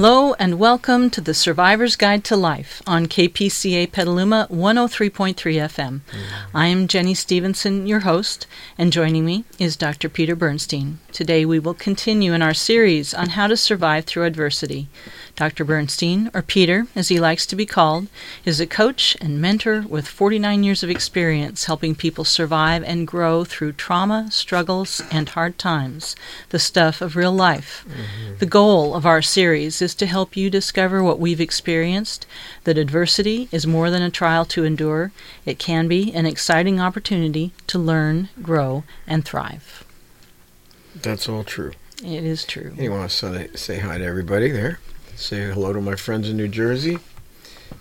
Hello and welcome to the Survivor's Guide to Life on KPCA Petaluma 103.3 FM. Mm-hmm. I am Jenny Stevenson, your host, and joining me is Dr. Peter Bernstein. Today we will continue in our series on how to survive through adversity. Dr. Bernstein, or Peter as he likes to be called, is a coach and mentor with 49 years of experience helping people survive and grow through trauma, struggles, and hard times, the stuff of real life. Mm-hmm. The goal of our series is to help you discover what we've experienced that adversity is more than a trial to endure, it can be an exciting opportunity to learn, grow, and thrive. That's all true. It is true. You want to say, say hi to everybody there? Say hello to my friends in New Jersey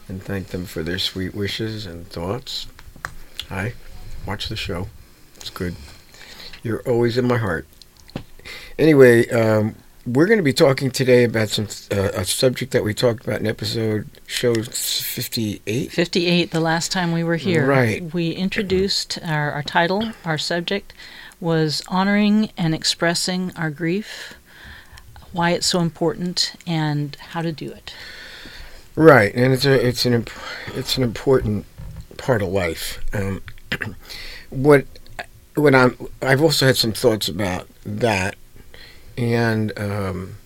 and thank them for their sweet wishes and thoughts. Hi. Watch the show. It's good. You're always in my heart. Anyway, um, we're going to be talking today about some uh, a subject that we talked about in episode show 58. 58, the last time we were here. Right. We introduced our, our title, our subject was Honoring and Expressing Our Grief, why it's so important, and how to do it. Right, and it's a it's an imp- it's an important part of life. Um, what I'm I've also had some thoughts about that, and um,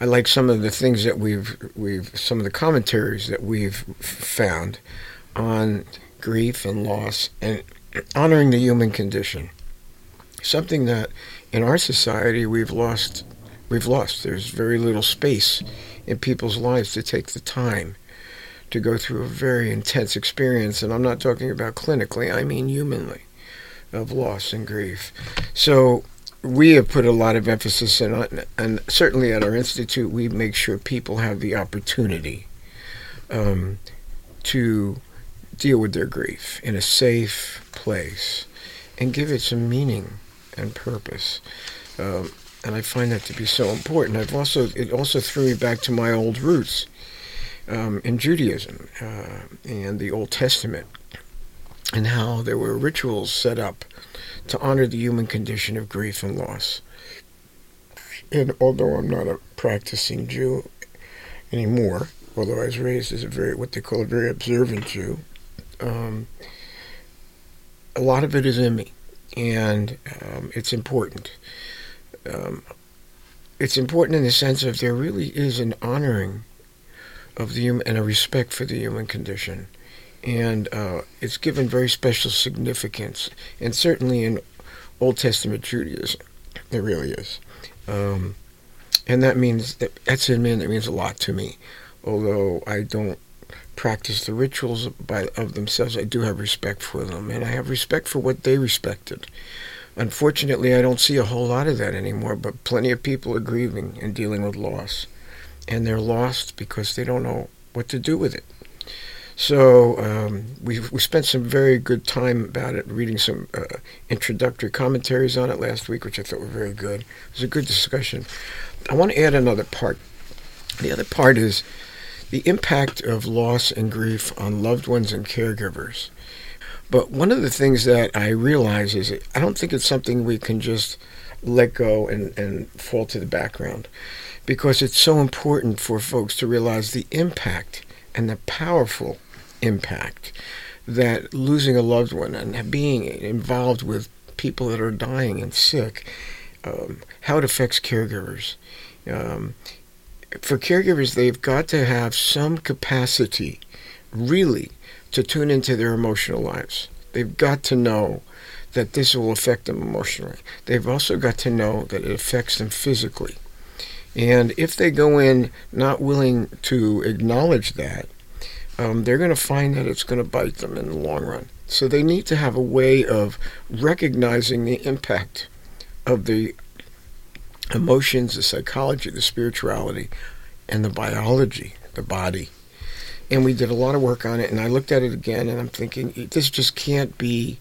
I like some of the things that we've we've some of the commentaries that we've found on grief and loss and honoring the human condition. Something that in our society we've lost we've lost. There's very little space in people's lives to take the time to go through a very intense experience, and I'm not talking about clinically, I mean humanly, of loss and grief. So we have put a lot of emphasis in on, and certainly at our institute, we make sure people have the opportunity um, to deal with their grief in a safe place and give it some meaning and purpose. Um, and I find that to be so important. I've also it also threw me back to my old roots um, in Judaism uh, and the Old Testament, and how there were rituals set up to honor the human condition of grief and loss. And although I'm not a practicing Jew anymore, although I was raised as a very what they call a very observant Jew, um, a lot of it is in me, and um, it's important. Um, it's important in the sense of there really is an honoring of the human and a respect for the human condition, and uh, it's given very special significance, and certainly in Old Testament Judaism, there really is, um, and that means that that's me, and that means a lot to me, although I don't practice the rituals by of themselves. I do have respect for them, and I have respect for what they respected. Unfortunately, I don't see a whole lot of that anymore, but plenty of people are grieving and dealing with loss. And they're lost because they don't know what to do with it. So um, we we spent some very good time about it, reading some uh, introductory commentaries on it last week, which I thought were very good. It was a good discussion. I want to add another part. The other part is the impact of loss and grief on loved ones and caregivers. But one of the things that I realize is I don't think it's something we can just let go and, and fall to the background because it's so important for folks to realize the impact and the powerful impact that losing a loved one and being involved with people that are dying and sick, um, how it affects caregivers. Um, for caregivers, they've got to have some capacity, really, to tune into their emotional lives. They've got to know that this will affect them emotionally. They've also got to know that it affects them physically. And if they go in not willing to acknowledge that, um, they're going to find that it's going to bite them in the long run. So they need to have a way of recognizing the impact of the emotions, the psychology, the spirituality, and the biology, the body. And we did a lot of work on it, and I looked at it again, and I'm thinking, this just can't be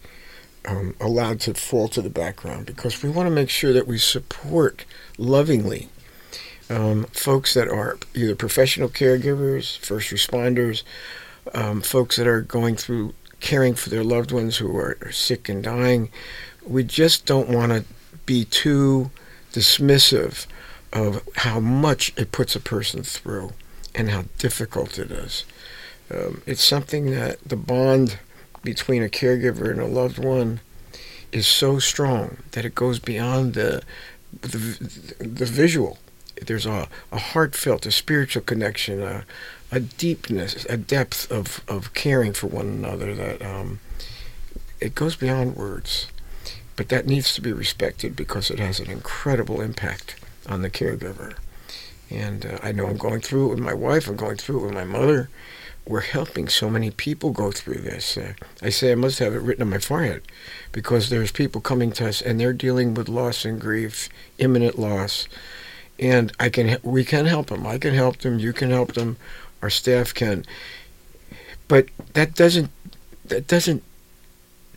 um, allowed to fall to the background because we want to make sure that we support lovingly um, folks that are either professional caregivers, first responders, um, folks that are going through caring for their loved ones who are, are sick and dying. We just don't want to be too dismissive of how much it puts a person through and how difficult it is. Um, it's something that the bond between a caregiver and a loved one is so strong that it goes beyond the the, the visual. There's a, a heartfelt, a spiritual connection, a, a deepness, a depth of, of caring for one another that um, it goes beyond words. But that needs to be respected because it has an incredible impact on the caregiver. And uh, I know I'm going through it with my wife, I'm going through it with my mother. We're helping so many people go through this. Uh, I say I must have it written on my forehead because there's people coming to us and they're dealing with loss and grief, imminent loss. And I can, we can help them. I can help them. You can help them. Our staff can. But that doesn't, that doesn't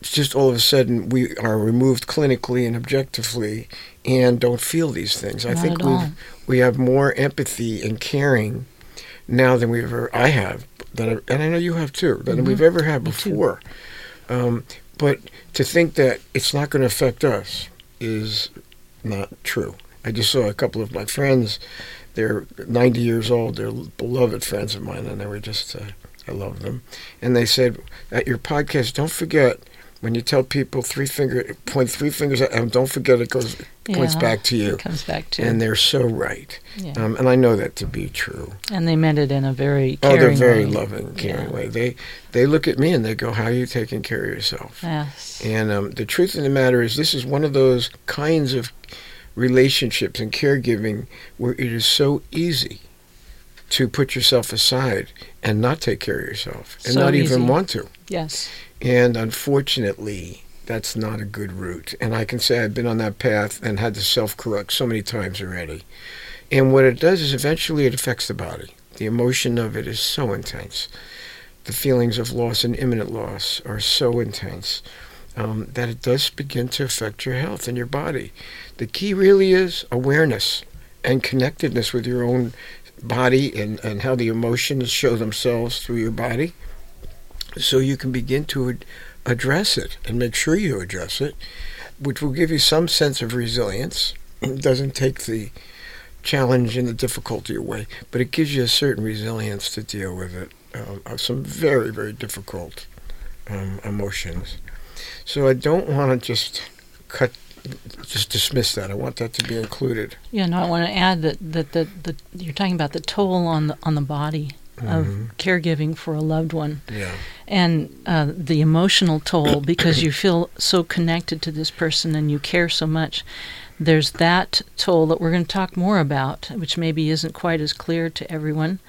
just all of a sudden we are removed clinically and objectively and don't feel these things. I think we we have more empathy and caring now than we've ever I have that I, and I know you have too than Mhm. we've ever had before. Um, but to think that it's not going to affect us is not true. I just saw a couple of my friends. They're 90 years old. They're beloved friends of mine, and they were just uh, I love them. And they said at your podcast, don't forget when you tell people three finger point three fingers at, and don't forget it goes points Yeah, back to you. It comes back to And they're so right. yeah. Um, and I know that to be true. and they meant it in a very Oh, they're very way. loving, caring Yeah. way. They they look at me and they go, "How are you taking care of yourself?" Yes. And um, the truth of the matter is, this is one of those kinds of relationships and caregiving where it is so easy to put yourself aside and not take care of yourself and So not even want to. Yes. And unfortunately, that's not a good route. And I can say I've been on that path and had to self correct so many times already. And what it does is eventually it affects the body. The emotion of it is so intense. The feelings of loss and imminent loss are so intense um, that it does begin to affect your health and your body. The key really is awareness and connectedness with your own body and, and how the emotions show themselves through your body so you can begin to ad- address it and make sure you address it, which will give you some sense of resilience. It doesn't take the challenge and the difficulty away, but it gives you a certain resilience to deal with it, of some very, very difficult um, emotions. So I don't want to just cut, just dismiss that. I want that to be included. Yeah, no, I want to add that, that, that, that you're talking about the toll on the on the body of Mhm. caregiving for a loved one Yeah. and uh, the emotional toll because you feel so connected to this person and you care so much. There's that toll that we're going to talk more about, which maybe isn't quite as clear to everyone,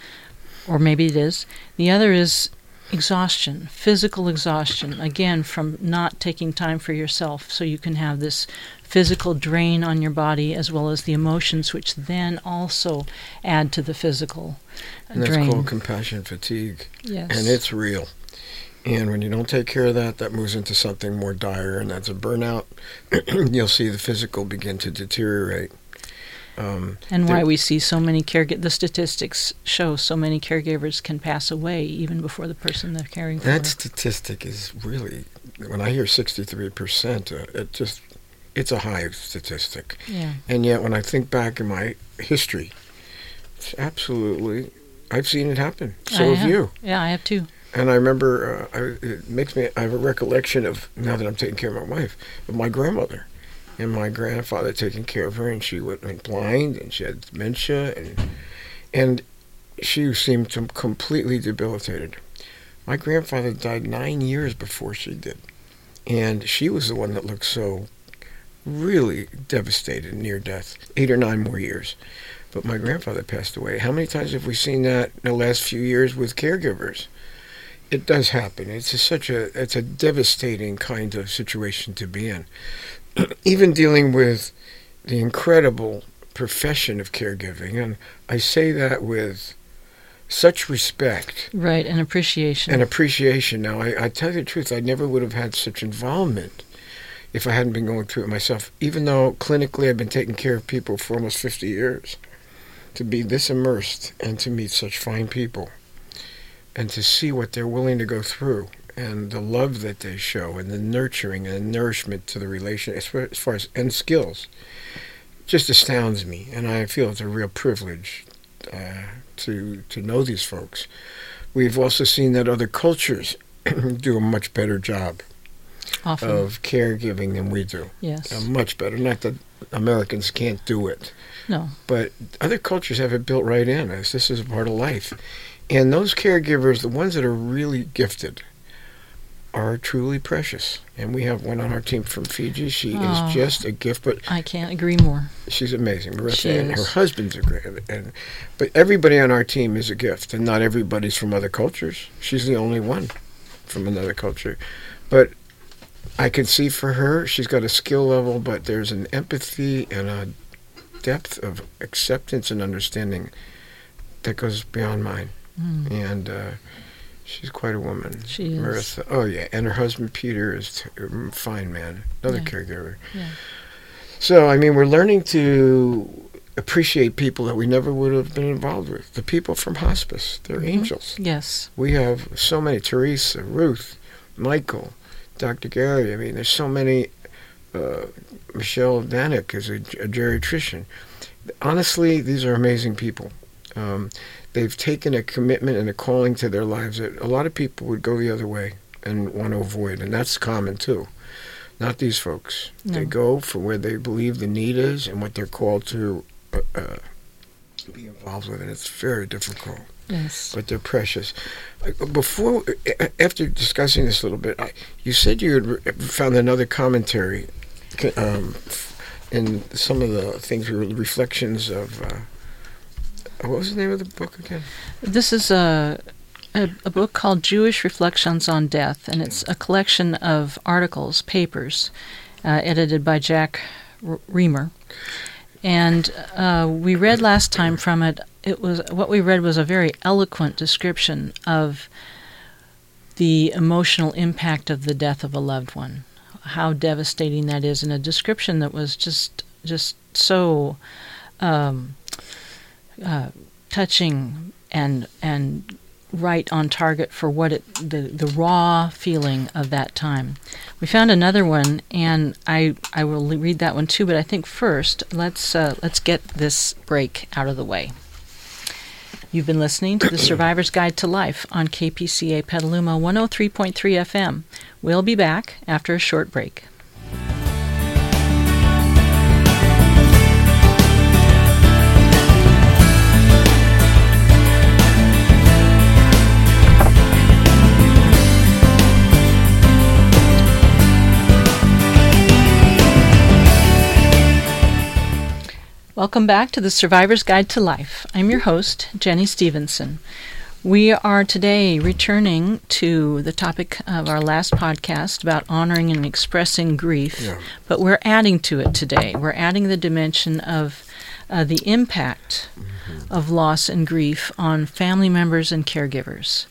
or maybe it is. The other is exhaustion, physical exhaustion, again, from not taking time for yourself. So you can have this physical drain on your body as well as the emotions, which then also add to the physical And that's drain. called compassion fatigue. yes. and it's real. And when you don't take care of that, that moves into something more dire, and that's a burnout. You'll see the physical begin to deteriorate. Um, And why we see so many caregiv the statistics show so many caregivers can pass away even before the person they're caring for. that statistic is really, when I hear 63%, uh, it just, it's a high statistic. yeah. And yet, when I think back in my history, it's absolutely, I've seen it happen. So I have you. Yeah, I have too. And I remember, uh, I, it makes me, I have a recollection of, now that I'm taking care of my wife, of my grandmother and my grandfather taking care of her, and she went, went blind, and she had dementia, and, and she seemed to completely debilitated. My grandfather died nine years before she did, and she was the one that looked so really devastated, near death, eight or nine more years. But my grandfather passed away. How many times have we seen that in the last few years with caregivers? it does happen. It's a, such a it's a devastating kind of situation to be in. Even dealing with the incredible profession of caregiving, and I say that with such respect Right, and appreciation. and appreciation. Now, I, I tell you the truth, I never would have had such involvement if I hadn't been going through it myself. Even though clinically I've been taking care of people for almost 50 years, to be this immersed and to meet such fine people and to see what they're willing to go through and the love that they show and the nurturing and the nourishment to the relation as far as, far as and skills just astounds me, and I feel it's a real privilege uh, to to know these folks. We've also seen that other cultures do a much better job Often. of caregiving than we do. yes. Uh, much better. Not that Americans can't do it, no. but other cultures have it built right in us. This is a part of life. And those caregivers, the ones that are really gifted, are truly precious. And we have one on our team from Fiji. She Oh. is just a gift, but I can't agree more. she's amazing. Marissa She and her husband's a great. And but everybody on our team is a gift, and not everybody's from other cultures. She's the only one from another culture, but I can see for her, she's got a skill level, but there's an empathy and a depth of acceptance and understanding that goes beyond mine. Mm. And uh, she's quite a woman. She is. Marissa. Oh yeah, and her husband Peter is t- a fine man, another Yeah. caregiver. Yeah. So I mean, we're learning to appreciate people that we never would have been involved with. The people from hospice, they're Mhm. angels. Yes. We have so many: Teresa, Ruth, Michael, Dr. Gary. I mean, there's so many. Uh, Michelle Danik is a, a geriatrician. Honestly, these are amazing people. Um, they've taken a commitment and a calling to their lives that a lot of people would go the other way and want to avoid, and that's common too. Not these folks. They go for where they believe the need is and what they're called to uh, uh, be involved with, and it's very difficult Yes. but they're precious. Uh, Before, after discussing this a little bit, I, you said you had found another commentary um, in some of the things, were reflections of. Uh, what was the name of the book again? This is a, a a book called Jewish Reflections on Death, and it's a collection of articles, papers, uh, edited by Jack Riemer. And uh, we read last time from it. It was what we read was a very eloquent description of the emotional impact of the death of a loved one, how devastating that is, and a description that was just just so um, uh, touching and and right on target for what it the the raw feeling of that time. We found another one, and I I will read that one too. But I think first let's uh, let's get this break out of the way. You've been listening to the Survivor's Guide to Life on KPCA Petaluma 103.3 FM. We'll be back after a short break. Welcome back to the Survivor's Guide to Life. I'm your host, Jenny Stevenson. We are today returning to the topic of our last podcast about honoring and expressing grief, Yeah. but we're adding to it today. We're adding the dimension of uh, the impact of loss and grief on family members and caregivers.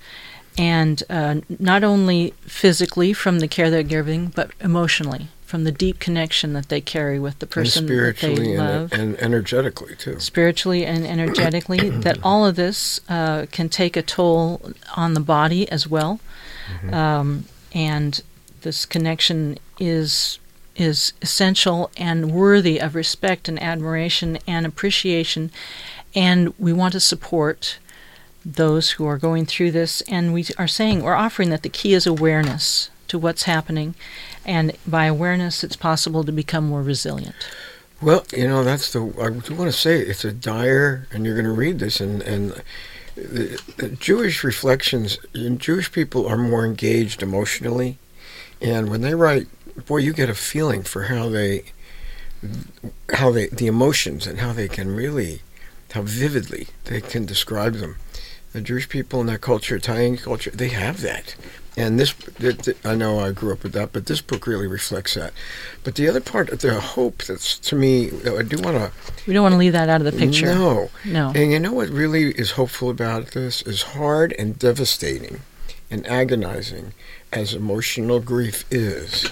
And uh, not only physically from the care they're giving, but emotionally from the deep connection that they carry with the person and that spiritually they love and, and energetically too. spiritually and energetically, that all of this uh, can take a toll on the body as well. Um, and this connection is is essential and worthy of respect and admiration and appreciation. And we want to support those who are going through this. And we are saying, we're offering that the key is awareness to what's happening. And by awareness, it's possible to become more resilient. Well, you know, that's the. I do want to say it's a dire, and you're going to read this, and and the, the Jewish reflections. Jewish people are more engaged emotionally, and when they write, boy, you get a feeling for how they, how they, the emotions, and how they can really, how vividly they can describe them. The Jewish people in that culture, Italian culture, they have that. And this, th- th- I know I grew up with that, but this book really reflects that. But the other part, of the hope that's to me, I do want to. We don't want to leave that out of the picture. No. No. And you know what really is hopeful about this? Is hard and devastating and agonizing as emotional grief is.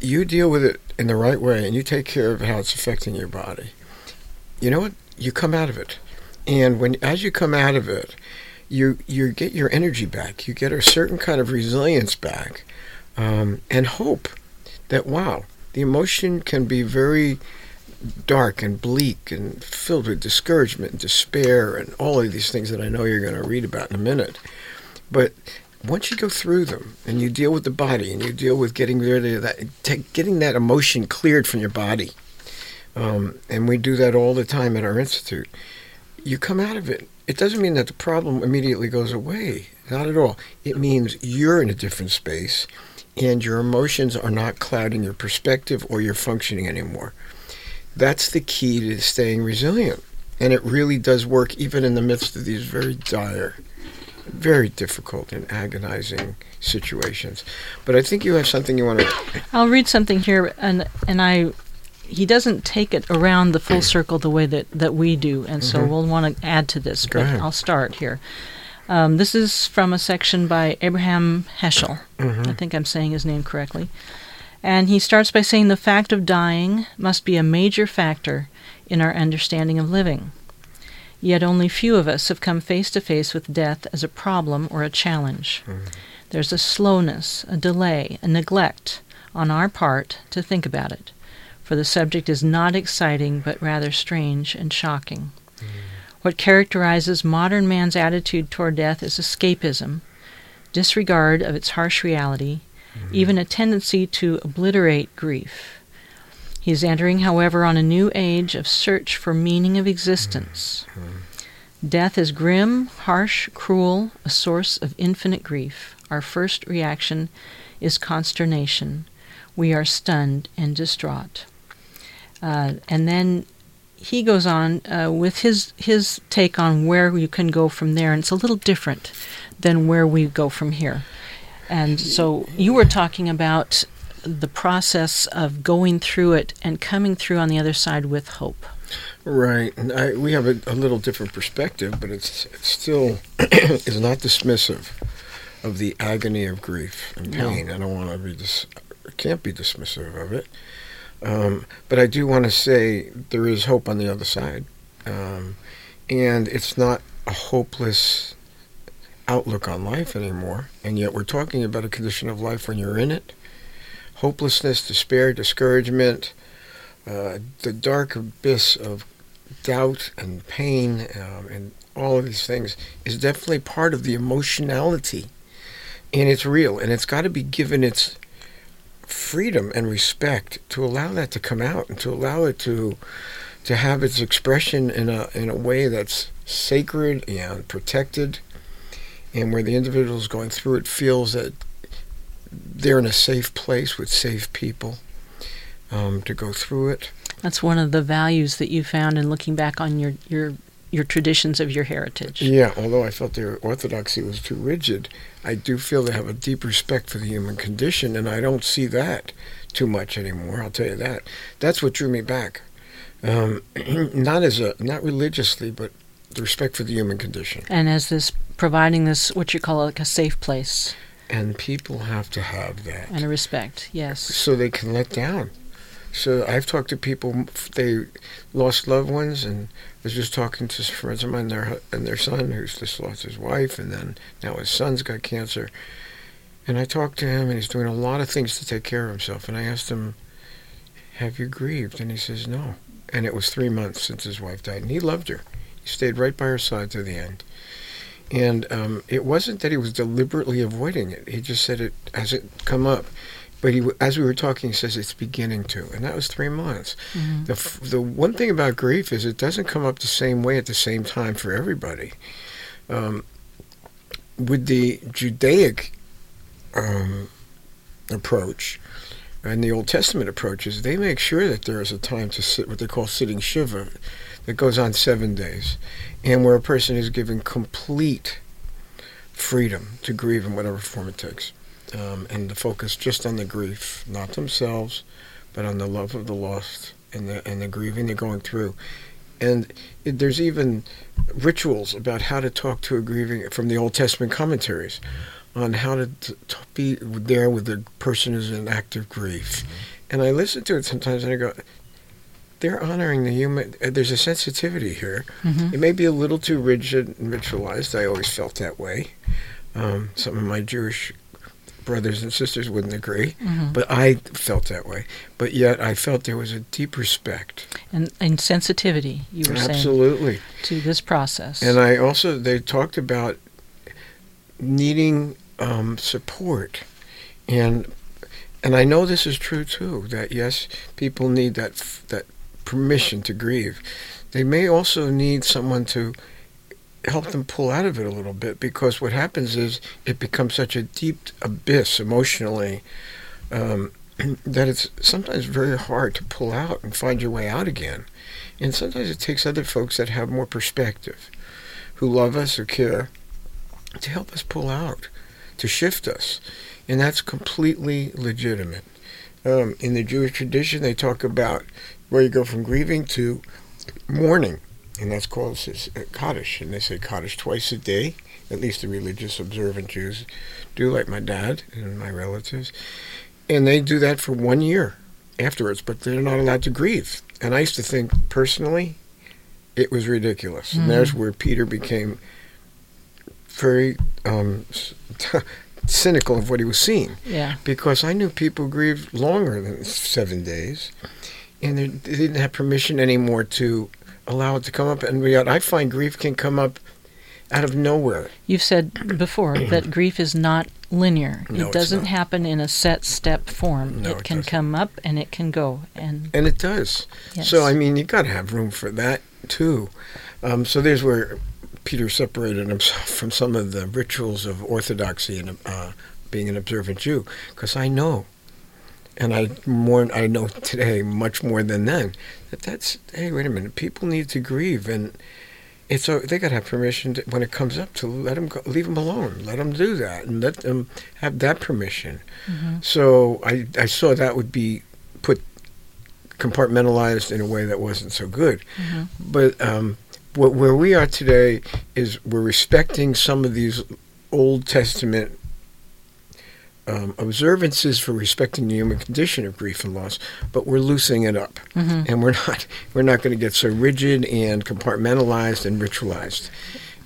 You deal with it in the right way and you take care of how it's affecting your body. You know what? You come out of it. And when as you come out of it, you you get your energy back. You get a certain kind of resilience back, um, and hope that wow, the emotion can be very dark and bleak and filled with discouragement and despair and all of these things that I know you're going to read about in a minute. But once you go through them and you deal with the body and you deal with getting rid of that, getting that emotion cleared from your body, um, and we do that all the time at our institute, you come out of it. It doesn't mean that the problem immediately goes away. Not at all. It means you're in a different space and your emotions are not clouding your perspective or your functioning anymore. That's the key to staying resilient. And it really does work even in the midst of these very dire, very difficult and agonizing situations. But I think you have something you want to. I'll read something here, and and I, he doesn't take it around the full circle the way that that we do, and so Mhm. we'll want to add to this. Go but ahead. I'll start here. Um, this is from a section by Abraham Heschel. Mhm. I think I'm saying his name correctly. And he starts by saying the fact of dying must be a major factor in our understanding of living. Yet only few of us have come face to face with death as a problem or a challenge. There's a slowness, a delay, a neglect on our part to think about it, for the subject is not exciting but rather strange and shocking. Mm. What characterizes modern man's attitude toward death is escapism, disregard of its harsh reality, mm-hmm. even a tendency to obliterate grief. He is entering, however, on a new age of search for meaning of existence. Mm-hmm. Death is grim, harsh, cruel, a source of infinite grief. Our first reaction is consternation. We are stunned and distraught. Uh, and then he goes on uh, with his his take on where you can go from there, and it's a little different than where we go from here. And so you were talking about the process of going through it and coming through on the other side with hope. Right. I, we have a, a little different perspective, but it's, it still is not dismissive of the agony of grief and No. pain. I don't want to be dis- can't be dismissive of it. Um, but I do want to say there is hope on the other side. Um, and it's not a hopeless outlook on life anymore. And yet we're talking about a condition of life when you're in it. Hopelessness, despair, discouragement, uh, the dark abyss of doubt and pain um, and all of these things is definitely part of the emotionality. And it's real. And it's got to be given its freedom and respect to allow that to come out and to allow it to to have its expression in a in a way that's sacred and protected and where the individual is going through it feels that they're in a safe place with safe people um, to go through it. That's one of the values that you found in looking back on your your your traditions of your heritage. Yeah, although I felt their orthodoxy was too rigid, I do feel they have a deep respect for the human condition, and I don't see that too much anymore. I'll tell you that. That's what drew me back. Um, not as a not religiously, but the respect for the human condition. And as this providing this what you call like a safe place And people have to have that. and a respect. Yes. so they can let down. So I've talked to people they lost loved ones, and was just talking to some friends of mine, their and their son who's just lost his wife, and then now his son's got cancer. And I talked to him, and he's doing a lot of things to take care of himself. And I asked him, "Have you grieved?" And he says, "No." And it was three months since his wife died, and he loved her. He stayed right by her side to the end. And um, it wasn't that he was deliberately avoiding it. He just said it as it come up. But he, as we were talking, he says it's beginning to, and that was three months. Mhm. The the one thing about grief is it doesn't come up the same way at the same time for everybody. Um, with the Judaic um, approach and the Old Testament approaches, they make sure that there is a time to sit, what they call sitting shiva, that goes on seven days, and where a person is given complete freedom to grieve in whatever form it takes, um, and to focus just on the grief, not themselves, but on the love of the lost and the and the grieving they're going through. And it, there's even rituals about how to talk to a grieving from the Old Testament commentaries on how to, t- to be there with the person who's in active grief. And I listen to it sometimes and I go, they're honoring the human. uh, There's a sensitivity here. Mhm. It may be a little too rigid and ritualized. I always felt that way. Um, some of my Jewish brothers and sisters wouldn't agree, Mhm. but I felt that way. But yet I felt there was a deep respect. And, and sensitivity, you were saying, Absolutely. to this process. And I also they talked about needing um, support, and and I know this is true too. That yes, people need that f- that permission to grieve. They may also need someone to help them pull out of it a little bit because what happens is it becomes such a deep abyss emotionally um, that it's sometimes very hard to pull out and find your way out again. And sometimes it takes other folks that have more perspective, who love us, who care, to help us pull out, to shift us. And that's completely legitimate. Um, in the Jewish tradition, they talk about where you go from grieving to mourning, and that's called uh, Kaddish. And they say Kaddish twice a day, at least the religious observant Jews do, like my dad and my relatives. And they do that for one year afterwards, but they're not allowed to grieve. And I used to think personally, it was ridiculous. Mhm. And there's where Peter became very um, cynical of what he was seeing yeah. because I knew people grieved longer than seven days, and they didn't have permission anymore to allow it to come up. And yet, I find grief can come up out of nowhere. You've said before that grief is not linear. No, it doesn't happen in a set step form. No, it it can doesn't. come up and it can go. And And it does. yes. So, I mean, you got to have room for that, too. Um, so, there's where Peter separated himself from some of the rituals of orthodoxy and uh, being an observant Jew, because I know. And I more I know today much more than then that that's hey wait a minute people need to grieve and it's a, they got to have permission to, when it comes up to let them go, leave them alone let them do that and let them have that permission Mhm. so I, I saw that would be put compartmentalized in a way that wasn't so good. Mhm. But um, what, where we are today is we're respecting some of these Old Testament um, observances for respecting the human condition of grief and loss, but we're loosening it up, Mhm. and we're not we're not going to get so rigid and compartmentalized and ritualized.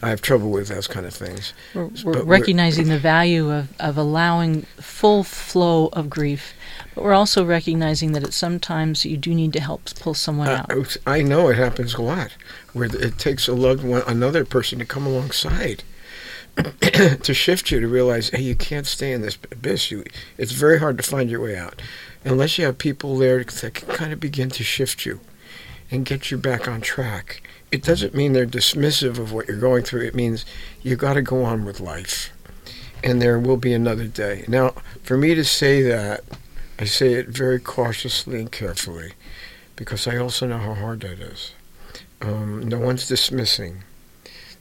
I have trouble with those kind of things. we're, we're we're- recognizing the value of, of allowing full flow of grief, but we're also recognizing that at sometimes you do need to help pull someone Uh, out. I know it happens a lot, where it takes a loved one, another person, to come alongside to shift you to realize, hey, you can't stay in this abyss. You, it's very hard to find your way out unless you have people there that can kind of begin to shift you and get you back on track. It doesn't mean they're dismissive of what you're going through. It means you got to go on with life, and there will be another day. Now, for me to say that, I say it very cautiously and carefully because I also know how hard that is. Um, no one's dismissing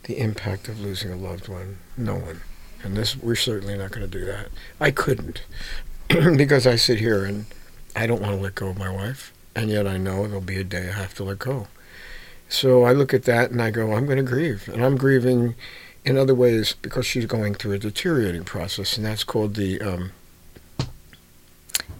the impact of losing a loved one. No one. And this, we're certainly not going to do that. I couldn't because I sit here and I don't want to let go of my wife, and yet I know there'll be a day I have to let go. So I look at that and I go, I'm going to grieve, and I'm grieving in other ways because she's going through a deteriorating process, and that's called the um,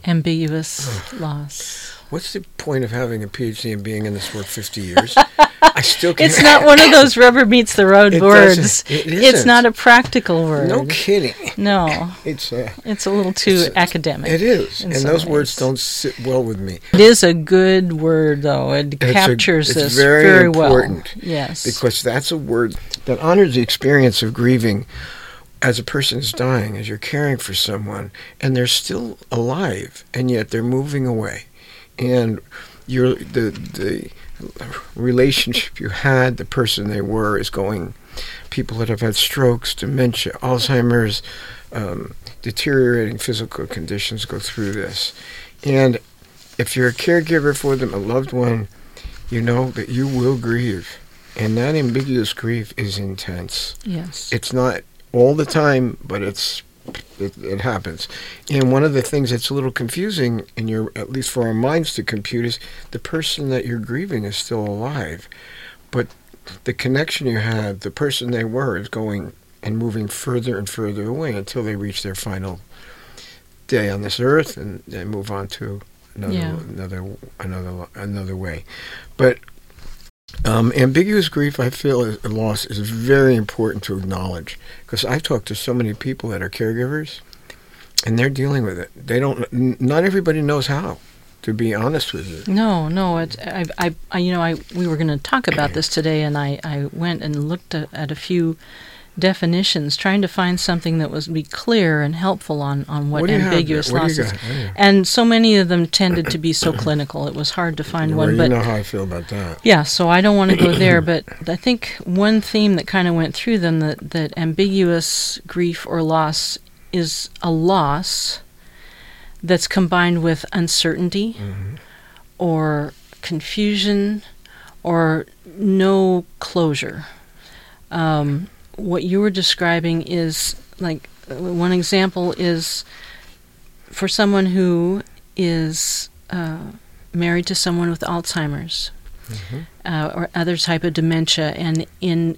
Ambiguous loss. What's the point of having a PhD and being in this work 50 years? I still can't. It's not one of those rubber meets the road It words. It it's isn't. a practical word. No kidding. No, It's uh, it's a little too It's- academic. it is, and those words don't sit well with me It is a good word, though. It a- captures it's this very very, important well. Yes. because that's a word that honors the experience of grieving as a person is dying, as you're caring for someone, and they're still alive, and yet they're moving away, and you're the the relationship you had, the person they were, is going. People that have had strokes, dementia, Alzheimer's, um, deteriorating physical conditions go through this, and if you're a caregiver for them, a loved one, you know that you will grieve, and that ambiguous grief is intense yes. it's not all the time, but it's it, it happens. And one of the things that's a little confusing in your, at least for our minds to compute, is the person that you're grieving is still alive, but the connection you had, the person they were, is going and moving further and further away until they reach their final day on this earth and they move on to another Yeah. another another another way. But um, ambiguous grief, I feel, is, loss is very important to acknowledge because I've talked to so many people that are caregivers, and they're dealing with it. They don't. Not everybody knows how. To be honest with you. No, no. I, I, I, you know, I we were going to talk about this today, and I, I went and looked at, at a few definitions, trying to find something that was be clear and helpful on on what, What do you have there? ambiguous What do loss is. Yeah. And so many of them tended to be so clinical; it was hard to find Well, one. you But know how I feel about that. Yeah, so I don't want to go there, but I think one theme that kind of went through them that, that ambiguous grief or loss is a loss that's combined with uncertainty Mhm. or confusion or no closure. Um, what you were describing is like one example is for someone who is uh, married to someone with Alzheimer's Mhm. uh, or other type of dementia, and in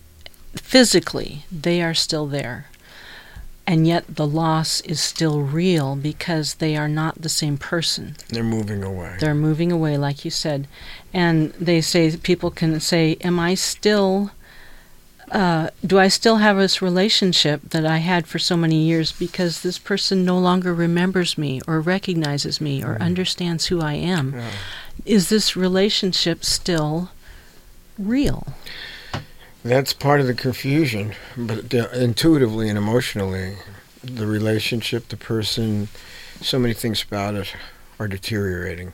physically they are still there, and yet the loss is still real because they are not the same person. They're moving away. They're moving away, like you said, and they say people can say, "Am I still?" Uh, do I still have this relationship that I had for so many years because this person no longer remembers me or recognizes me or Mm. understands who I am? Yeah. Is this relationship still real? That's part of the confusion, but the, intuitively and emotionally, the relationship, the person, so many things about it are deteriorating.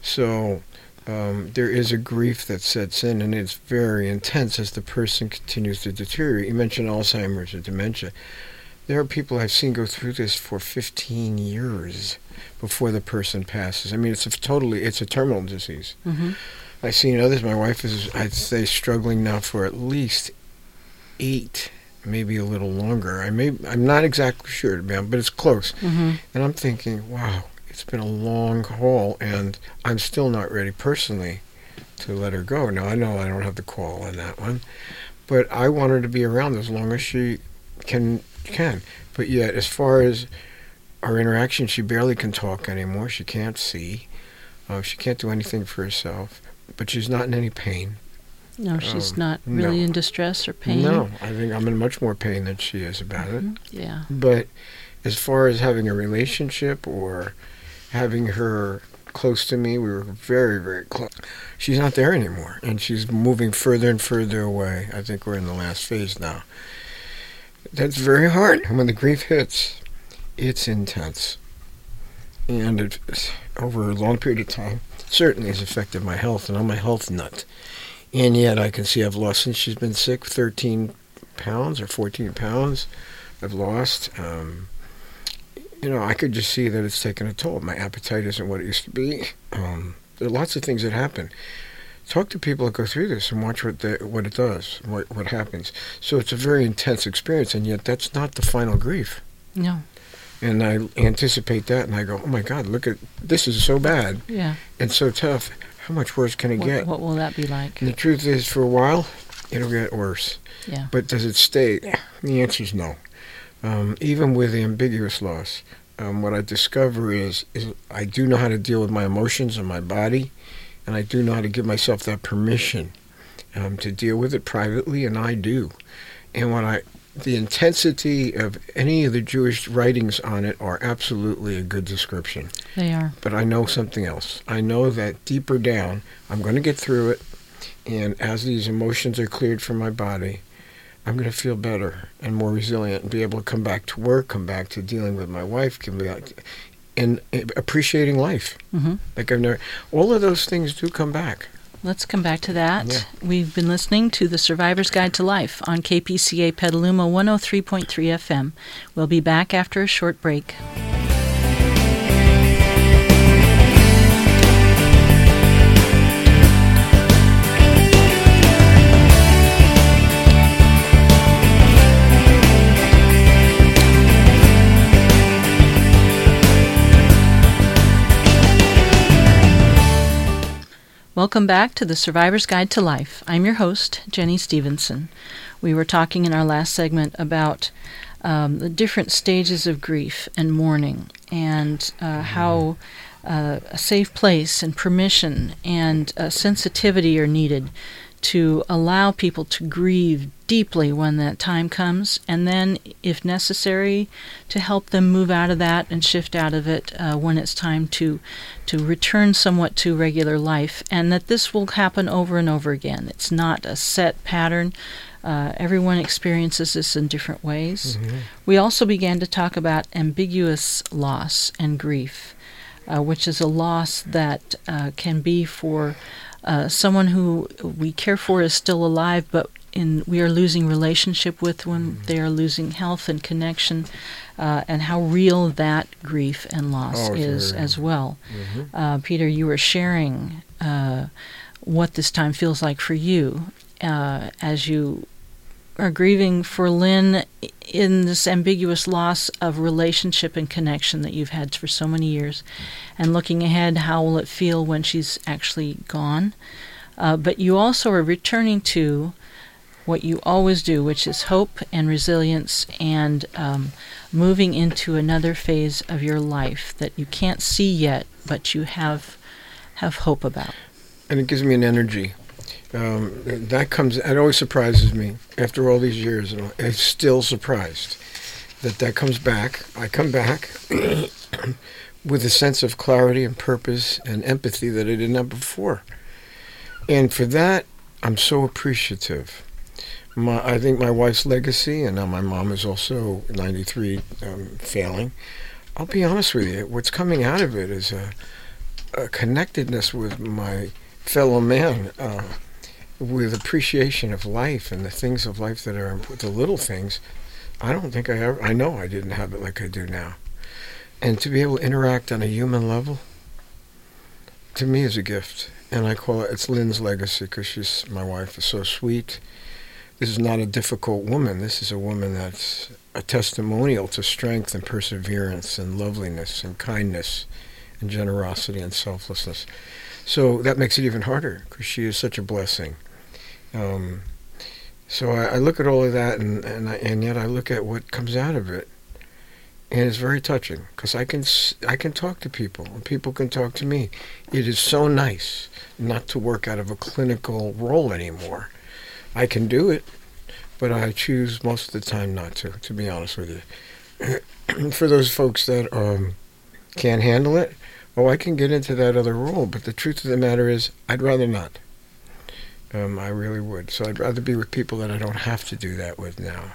So um, there is a grief that sets in, and it's very intense as the person continues to deteriorate. You mentioned Alzheimer's or dementia. There are people I've seen go through this for 15 years before the person passes. I mean, it's a totally, it's a terminal disease. Mm-hmm. I've seen others. My wife is, I'd say, struggling now for at least eight, maybe a little longer. I may, I'm not exactly sure, but it's close. Mm-hmm. And I'm thinking, wow, it's been a long haul, and I'm still not ready personally to let her go. Now I know I don't have the call on that one, but I want her to be around as long as she can. Can, but yet, as far as our interaction, she barely can talk anymore. She can't see. Uh, she can't do anything for herself. But she's not in any pain. No, she's Um, not really no. in distress or pain. No, I think I'm in much more pain than she is about it. Mhm. Yeah. But as far as having a relationship or having her close to me, we were very, very close. She's not there anymore, and she's moving further and further away. I think we're in the last phase now. That's very hard. When the grief hits, it's intense. And it, over a long period of time, certainly has affected my health, and I'm a health nut. And yet I can see I've lost, since she's been sick, 13 pounds or 14 pounds. I've lost. Um, you know, I could just see that it's taken a toll. My appetite isn't what it used to be. Um, there are lots of things that happen. Talk to people that go through this and watch what the, what it does, what what happens. So it's a very intense experience, and yet that's not the final grief. No. And I anticipate that, and I go, "Oh my God, look at this is so bad Yeah. and so tough. How much worse can it What, get?" what will that be like? And the truth is, for a while, it'll get worse. Yeah. But does it stay? The answer is no. Um, even with the ambiguous loss, um, what I discover is, is I do know how to deal with my emotions and my body, and I do know how to give myself that permission um, to deal with it privately, and I do. And when I, the intensity of any of the Jewish writings on it are absolutely a good description. They are. But I know something else. I know that deeper down, I'm going to get through it. And as these emotions are cleared from my body, I'm going to feel better and more resilient and be able to come back to work, come back to dealing with my wife, come back and appreciating life. hmm Like I've never, all of those things do come back. Let's come back to that. Yeah. We've been listening to The Survivor's Guide to Life on KPCA Petaluma 103.3 FM. We'll be back after a short break. Welcome back to the Survivor's Guide to Life. I'm your host, Jenny Stevenson. We were talking in our last segment about um, the different stages of grief and mourning and uh, how uh, a safe place and permission and uh, sensitivity are needed to allow people to grieve deeply when that time comes, and then, if necessary, to help them move out of that and shift out of it uh, when it's time to to return somewhat to regular life, and that this will happen over and over again. It's not a set pattern. Uh, everyone experiences this in different ways. Mm-hmm. We also began to talk about ambiguous loss and grief, uh, which is a loss that uh, can be for uh, someone who we care for is still alive, but in we are losing relationship with when Mm-hmm. they are losing health and connection, uh, and how real that grief and loss Oh, is as well. Mhm. Uh, Peter, you were sharing uh, what this time feels like for you uh, as you are grieving for Lynn in this ambiguous loss of relationship and connection that you've had for so many years, and looking ahead, how will it feel when she's actually gone? Uh, but you also are returning to what you always do, which is hope and resilience, and um, moving into another phase of your life that you can't see yet, but you have have hope about. and it gives me an energy. Um, that comes. It always surprises me after all these years, and I'm still surprised that that comes back. I come back with a sense of clarity and purpose and empathy that I didn't have before, and for that, I'm so appreciative. My, I think my wife's legacy, and now my mom is also 93, um, failing. I'll be honest with you. What's coming out of it is a, a connectedness with my fellow man uh, with appreciation of life and the things of life that are the little things. I don't think I ever. I know I didn't have it like I do now, and to be able to interact on a human level, to me is a gift. And I call it it's Lynn's legacy because she's my wife is so sweet. This is not a difficult woman. This is a woman that's a testimonial to strength and perseverance and loveliness and kindness and generosity and selflessness. So that makes it even harder because she is such a blessing. Um, so I, I look at all of that, and and, I, and yet I look at what comes out of it, and it's very touching because I can I can talk to people, and people can talk to me. It is so nice not to work out of a clinical role anymore. I can do it, but I choose most of the time not to. To be honest with you, for those folks that um, can't handle it, oh, I can get into that other role, but the truth of the matter is, I'd rather not. Um, I really would. So I'd rather be with people that I don't have to do that with now.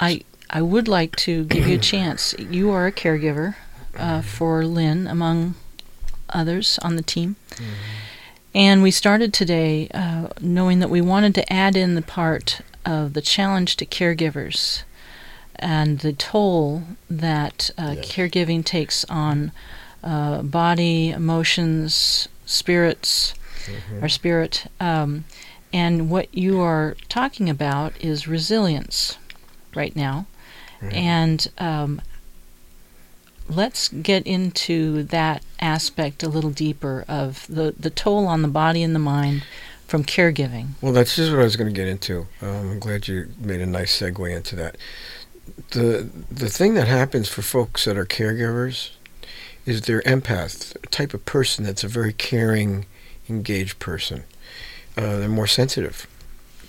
I I would like to give you a chance. You are a caregiver uh, for Lynn, among others on the team. And we started today uh, knowing that we wanted to add in the part of the challenge to caregivers and the toll that uh, Yes. caregiving takes on uh, body, emotions, spirits, our spirit. Um, and what you are talking about is resilience right now. And um, let's get into that aspect a little deeper of the, the toll on the body and the mind from caregiving. Well, that's just what I was going to get into. Um, I'm glad you made a nice segue into that. The the thing that happens for folks that are caregivers is they're empath, a type of person that's a very caring, engaged person. Uh, they're more sensitive.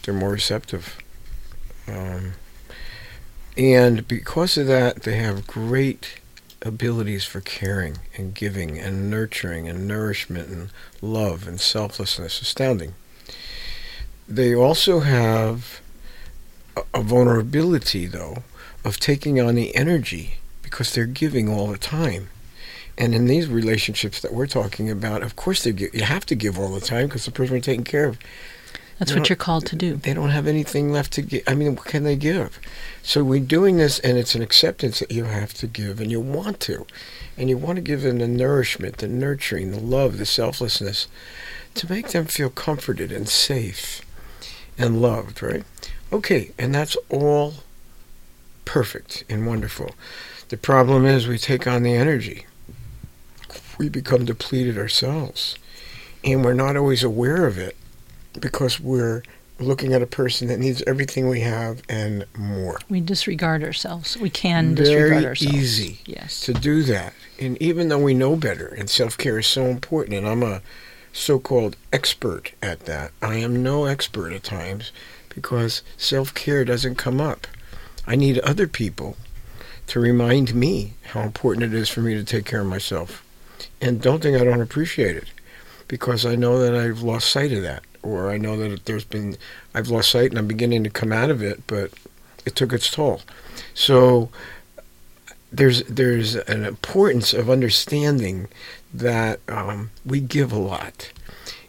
They're more receptive. Um, and because of that, they have great abilities for caring and giving and nurturing and nourishment and love and selflessness. Astounding. They also have a, a vulnerability, though, of taking on the energy because they're giving all the time. And in these relationships that we're talking about, of course, they give, you have to give all the time because the person you're taking care of That's what you're called to do. they don't have anything left to give. I mean, what can they give? So we're doing this, and it's an acceptance that you have to give, and you want to, and you want to give them the nourishment, the nurturing, the love, the selflessness, to make them feel comforted and safe, and loved. Right? Okay, and that's all perfect and wonderful. The problem is we take on the energy. We become depleted ourselves, and we're not always aware of it because we're looking at a person that needs everything we have and more. We disregard ourselves. We can Very disregard ourselves. easy Yes. To do that, and even though we know better, and self care is so important, and I'm a so-called expert at that. I am no expert at times because self-care doesn't come up. I need other people to remind me how important it is for me to take care of myself. And don't think I don't appreciate it because I know that I've lost sight of that or I know that there's been I've lost sight and I'm beginning to come out of it, but it took its toll. So there's there's an importance of understanding that um, we give a lot,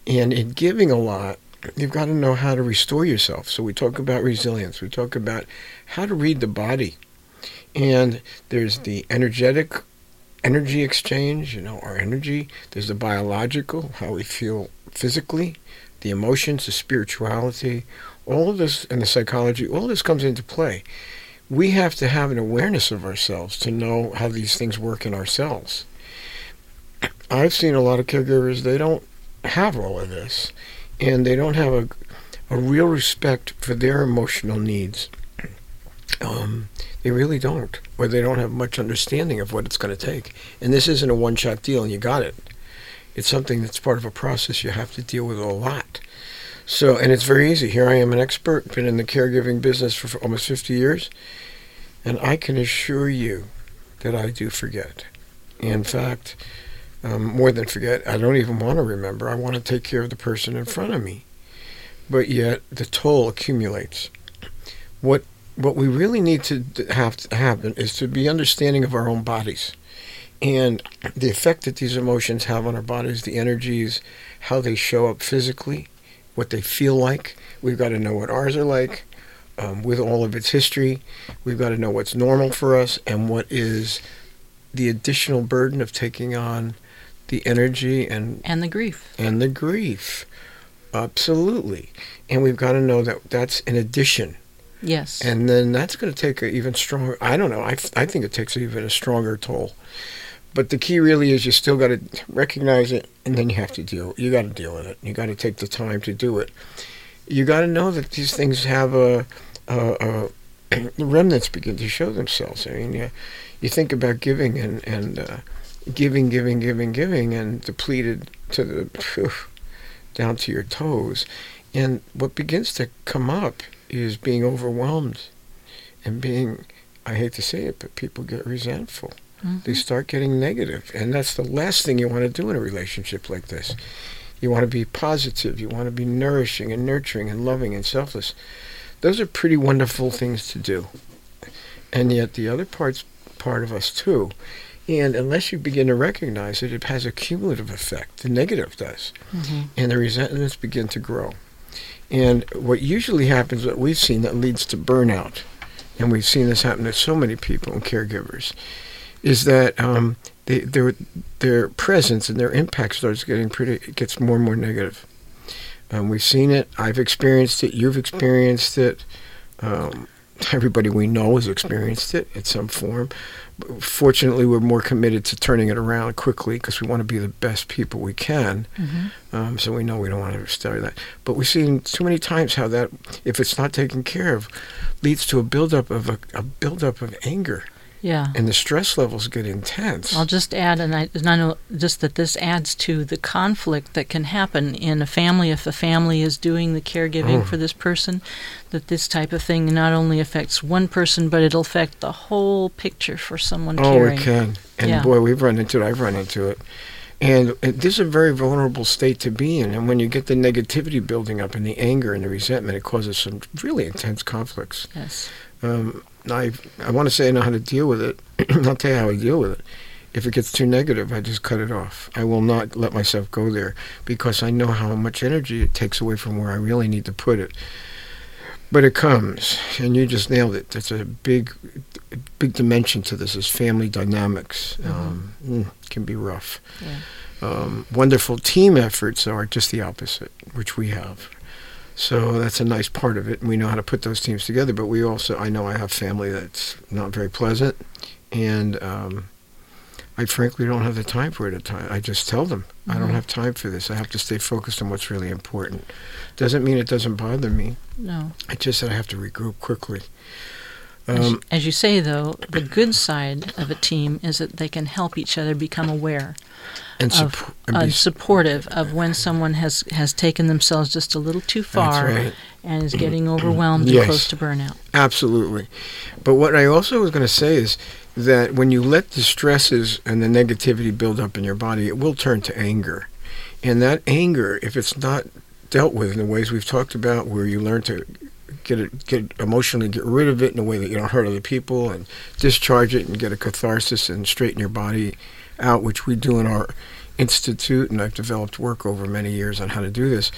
and in giving a lot, you've got to know how to restore yourself. So we talk about resilience. We talk about how to read the body, and there's the energetic energy exchange. You know, our energy. There's the biological, how we feel physically, the emotions, the spirituality, all of this, and the psychology. All this comes into play we have to have an awareness of ourselves to know how these things work in ourselves. I've seen a lot of caregivers, they don't have all of this, and they don't have a, a real respect for their emotional needs. Um, they really don't, or they don't have much understanding of what it's going to take. And this isn't a one shot deal and you got it. It's something that's part of a process you have to deal with a lot. So, and it's very easy. Here I am, an expert, been in the caregiving business for almost 50 years, and I can assure you that I do forget. In fact, um, more than forget, I don't even want to remember. I want to take care of the person in front of me. But yet, the toll accumulates. What what we really need to have to happen is to be understanding of our own bodies and the effect that these emotions have on our bodies, the energies, how they show up physically, what they feel like. We've got to know what ours are like um, with all of its history. We've got to know what's normal for us and what is the additional burden of taking on the energy and and the grief and the grief. Absolutely, and we've got to know that that's an addition. Yes, and then that's going to take an even stronger. I don't know. I I think it takes even a stronger toll. But the key really is you still got to recognize it, and then you have to deal. You got to deal with it. You got to take the time to do it. You got to know that these things have a, a, a remnants begin to show themselves. I mean, you, you think about giving and and uh, giving, giving, giving, giving, and depleted to the phew, down to your toes, and what begins to come up is being overwhelmed and being. I hate to say it, but people get resentful Mm-hmm. They start getting negative, and that's the last thing you want to do in a relationship like this. You want to be positive. You want to be nourishing and nurturing and loving and selfless. Those are pretty wonderful things to do. And yet the other part's part of us too. And unless you begin to recognize it, it has a cumulative effect. The negative does. Mm-hmm. And the resentments begin to grow. And what usually happens, what we've seen that leads to burnout, and we've seen this happen to so many people and caregivers, is that um, they, their their presence and their impact starts getting pretty it gets more and more negative. Um, we've seen it. I've experienced it. You've experienced it. Um, everybody we know has experienced it in some form. Fortunately, we're more committed to turning it around quickly because we want to be the best people we can. Mm-hmm. Um, so we know we don't want to study that. But we've seen too many times how that, if it's not taken care of, leads to a buildup of a, a buildup of anger yeah. And the stress levels get intense. I'll just add, and I, and I know just that this adds to the conflict that can happen in a family if a family is doing the caregiving oh. for this person. That this type of thing not only affects one person, but it'll affect the whole picture for someone oh, caring. it can. And yeah. boy, we've run into it. I've run into it. And it, this is a very vulnerable state to be in. And when you get the negativity building up and the anger and the resentment, it causes some really intense conflicts. Yes. Um, I I want to say I know how to deal with it. I'll tell you how I deal with it. If it gets too negative, I just cut it off. I will not let myself go there because I know how much energy it takes away from where I really need to put it. But it comes, and you just nailed it. That's a big, big dimension to this is family dynamics. Mm-hmm. Um, mm, can be rough. Yeah. Um, wonderful team efforts are just the opposite, which we have. So that's a nice part of it, and we know how to put those teams together. But we also, I know I have family that's not very pleasant, and um, I frankly don't have the time for it at times. I just tell them mm-hmm. I don't mm-hmm. have time for this. I have to stay focused on what's really important. Doesn't mean it doesn't bother me. No. It's just that I have to regroup quickly. As, Um, as you say, though, the good side of a team is that they can help each other become aware and, of suppo- and uh, supportive of when someone has has taken themselves just a little too far right. and is getting overwhelmed Yes. and close to burnout. Absolutely. But what I also was going to say is that when you let the stresses and the negativity build up in your body, it will turn to anger. And that anger, if it's not dealt with in the ways we've talked about, where you learn to get it, get emotionally get rid of it in a way that you don't hurt other people, and discharge it and get a catharsis and straighten your body out, which we do in our institute, and I've developed work over many years on how to do this.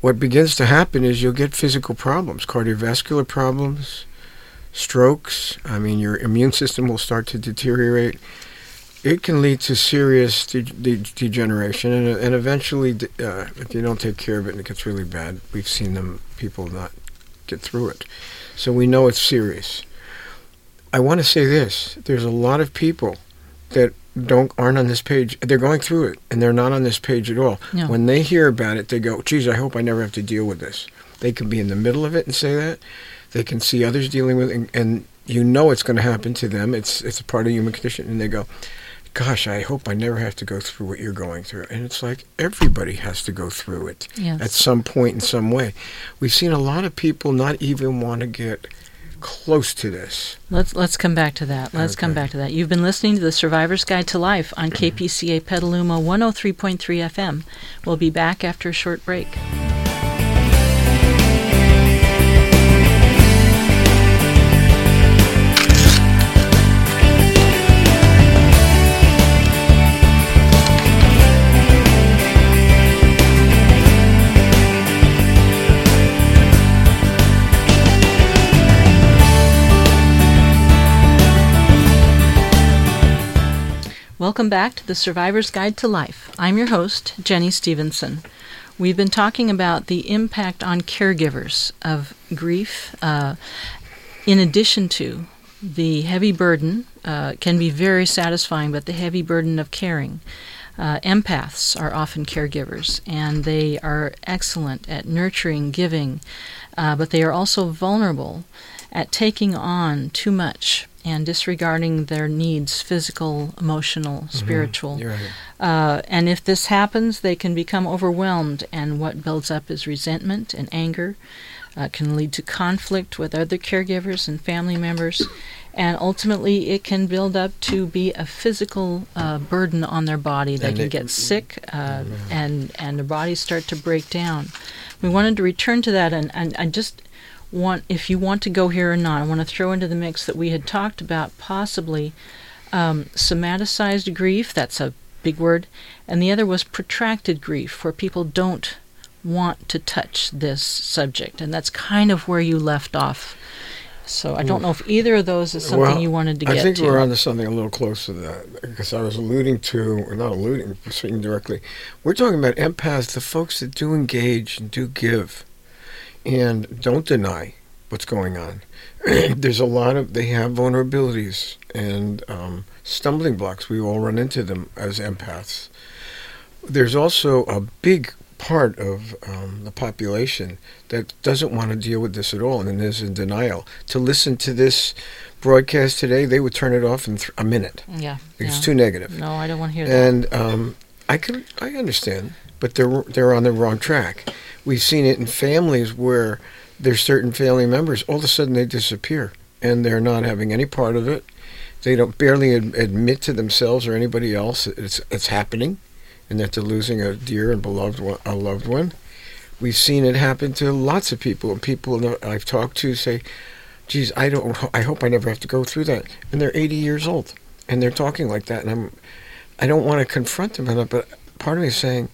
What begins to happen is you'll get physical problems, cardiovascular problems, strokes. I mean, your immune system will start to deteriorate. It can lead to serious de- de- degeneration, and, and eventually, uh, if you don't take care of it and it gets really bad, we've seen them people not get through it. So we know it's serious. I want to say this: there's a lot of people that don't aren't on this page. They're going through it, and they're not on this page at all. No. When they hear about it, they go, "Geez, I hope I never have to deal with this." They can be in the middle of it and say that. They can see others dealing with it, and, and you know it's going to happen to them. It's it's a part of human condition, and they go, "Gosh, I hope I never have to go through what you're going through." And it's like everybody has to go through it Yes. at some point in some way. We've seen a lot of people not even want to get close to this. Let's let's come back to that. Let's come back to that. You've been listening to the Survivor's Guide to Life on mm-hmm. KPCA Petaluma 103.3 FM. We'll be back after a short break. Welcome back to the Survivor's Guide to Life. I'm your host, Jenny Stevenson. We've been talking about the impact on caregivers of grief, uh, in addition to the heavy burden, uh, can be very satisfying, but the heavy burden of caring. Uh, empaths are often caregivers, and they are excellent at nurturing, giving, uh, but they are also vulnerable at taking on too much and disregarding their needs physical, emotional, spiritual. You're right. Uh, and if this happens, they can become overwhelmed, and what builds up is resentment and anger. Uh, can lead to conflict with other caregivers and family members, and ultimately it can build up to be a physical uh, burden on their body. They And can it- get sick, uh, and and their bodies start to break down. We wanted to return to that, and, and I just want, if you want to go here or not, I want to throw into the mix that we had talked about possibly um, somaticized grief. That's a big word, and the other was protracted grief, where people don't want to touch this subject, and that's kind of where you left off. So I don't know if either of those is something Well, you wanted to get I think to. we're onto something a little close to that because I was alluding to, or not alluding, speaking directly. We're talking about empaths, the folks that do engage and do give, and don't deny what's going on. There's a lot of they have vulnerabilities and um, stumbling blocks. We all run into them as empaths. There's also a big part of um, the population that doesn't want to deal with this at all and is in denial. To listen to this broadcast today, they would turn it off in th- a minute. yeah, It's yeah. too negative. No, I don't want to hear that. And um, I can I understand, but they're they're on the wrong track. We've seen it in families where there's certain family members all of a sudden they disappear and they're not having any part of it. They don't barely ad- admit to themselves or anybody else it's it's happening, and that they're losing a dear and beloved one, a loved one. We've seen it happen to lots of people, and people I've talked to say, "Geez, I don't. I hope I never have to go through that." And they're 80 years old, and they're talking like that, and I'm I don't want to confront them but part of me is saying,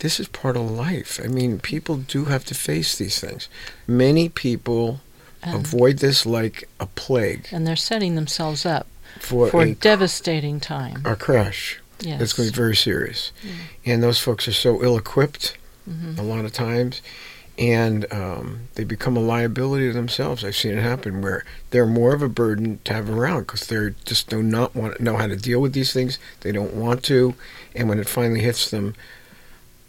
this is part of life. I mean, people do have to face these things. Many people avoid this like a plague and they're setting themselves up for, for a, devastating time. a crash. Yes. It's going to be very serious. And those folks are so ill equipped Mhm. a lot of times, and um, they become a liability to themselves. I've seen it happen where they're more of a burden to have around because they just do not want to know how to deal with these things. They don't want to, and when it finally hits them,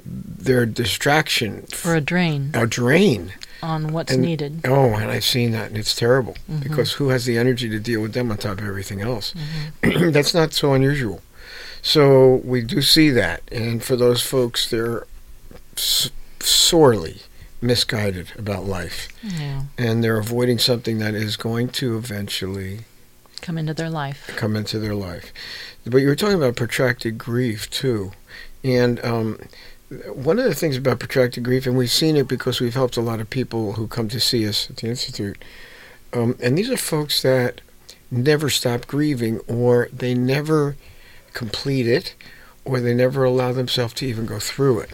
they're a distraction, For a drain. a drain. on what's And- needed. Oh, and I've seen that, and it's terrible Mhm. because who has the energy to deal with them on top of everything else? Mhm. That's not so unusual. So we do see that, and for those folks, they're s- sorely misguided about life, Yeah. and they're avoiding something that is going to eventually Come into their life. come into their life. But you were talking about protracted grief too, and um, one of the things about protracted grief, and we've seen it because we've helped a lot of people who come to see us at the institute, um, and these are folks that never stop grieving, or they never complete it, or they never allow themselves to even go through it.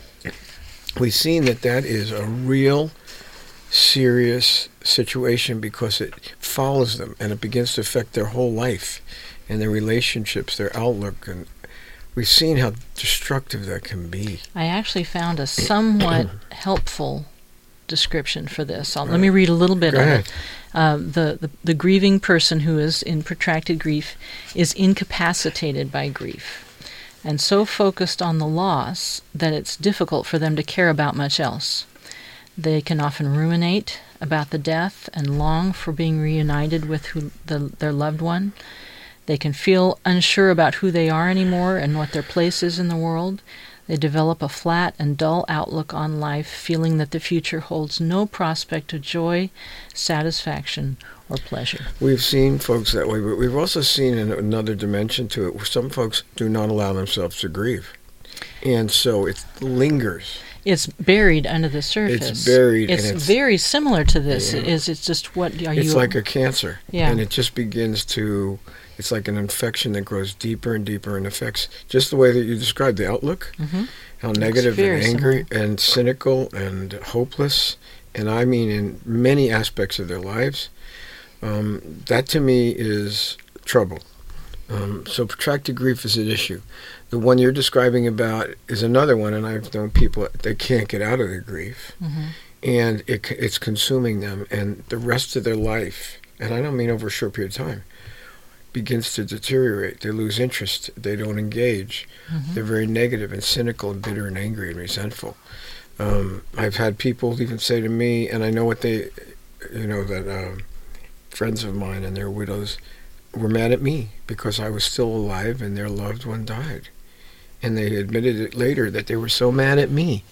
We've seen that that is a real serious situation because it follows them and it begins to affect their whole life and their relationships, their outlook, and we've seen how destructive that can be. I actually found a somewhat helpful description for this. I'll, Let me read a little bit Go of ahead. it. Um, the, the the grieving person who is in protracted grief is incapacitated by grief, and so focused on the loss that it's difficult for them to care about much else. They can often ruminate about the death and long for being reunited with who, the, their loved one. They can feel unsure about who they are anymore and what their place is in the world. They develop a flat and dull outlook on life, feeling that the future holds no prospect of joy, satisfaction, or pleasure. We've seen folks that way, but we've also seen another dimension to it where some folks do not allow themselves to grieve. And so it lingers. It's buried under the surface. It's buried It's, it's- very similar to this. Yeah. It is it's just what are you? It's like a cancer. Yeah. And it just begins to, it's like an infection that grows deeper and deeper and affects just the way that you described the outlook, Mhm. how and angry and cynical and hopeless. And I mean, in many aspects of their lives. Um, that to me is trouble. Um, so protracted grief is an issue. The one you're describing about is another one, and I've known people they can't get out of their grief, Mhm. and it, it's consuming them, and the rest of their life, and I don't mean over a short period of time, begins to deteriorate. They lose interest. They don't engage. Mhm. They're very negative and cynical and bitter and angry and resentful. Um, I've had people even say to me, and I know what they, you know, that um, friends of mine and their widows were mad at me because I was still alive and their loved one died. And they admitted it later that they were so mad at me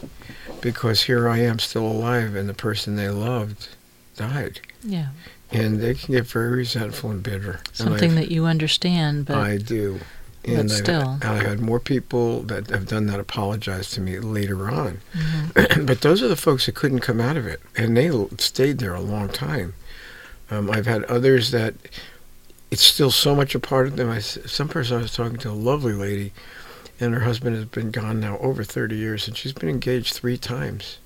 because here I am still alive and the person they loved died. yeah, And they can get very resentful and bitter. Something I've- that you understand, but I do. but And I've- still. I had more people that have done that apologize to me later on. Mhm. but those are the folks that couldn't come out of it, and they stayed there a long time. Um, I've had others that it's still so much a part of them. I, some person I was talking to, a lovely lady, and her husband has been gone now over 30 years, and she's been engaged three times,